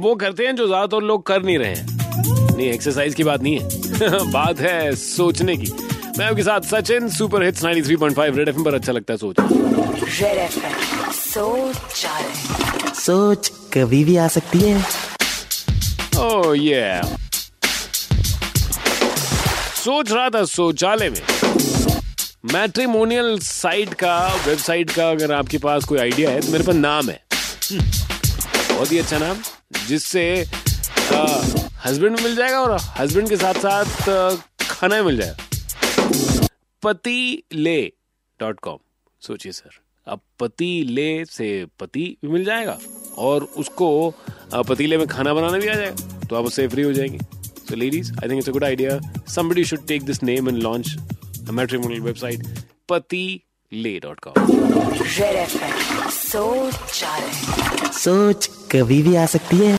अब वो करते हैं जो ज़्यादातर लोग कर नहीं रहे हैं। नहीं एक्सरसाइज की बात नहीं है। बात है सोचने की। मैं आपके साथ Sachin super hits 93.5 red FM पर अच्छा लगता है सोच। रेड एफएम सोच सोच कभी भी आ सकती है। ओह ये सोच रहा था शौचालय में। मैट्रिमोनियल साइट का वेबसाइट का अगर आपके पास कोई आइडिया है तो मेरे पास नाम है। बहुत ही अच्छा नाम। जिससे हस्बैंड मिल जाएगा और हस्बैंड के साथ साथ खाना भी मिल जाएगा। पति ले डॉट कॉम सोचिए सर अब पति ले से पति भी मिल जाएगा और उसको पतीले में खाना बनाना भी आ जाएगा तो आप उससे फ्री हो जाएँगे। So, ladies, I think it's a good idea. Somebody should take this name and launch a matrimonial website, patilay.com. Red FM सोच सोच कभी भी आ सकती है।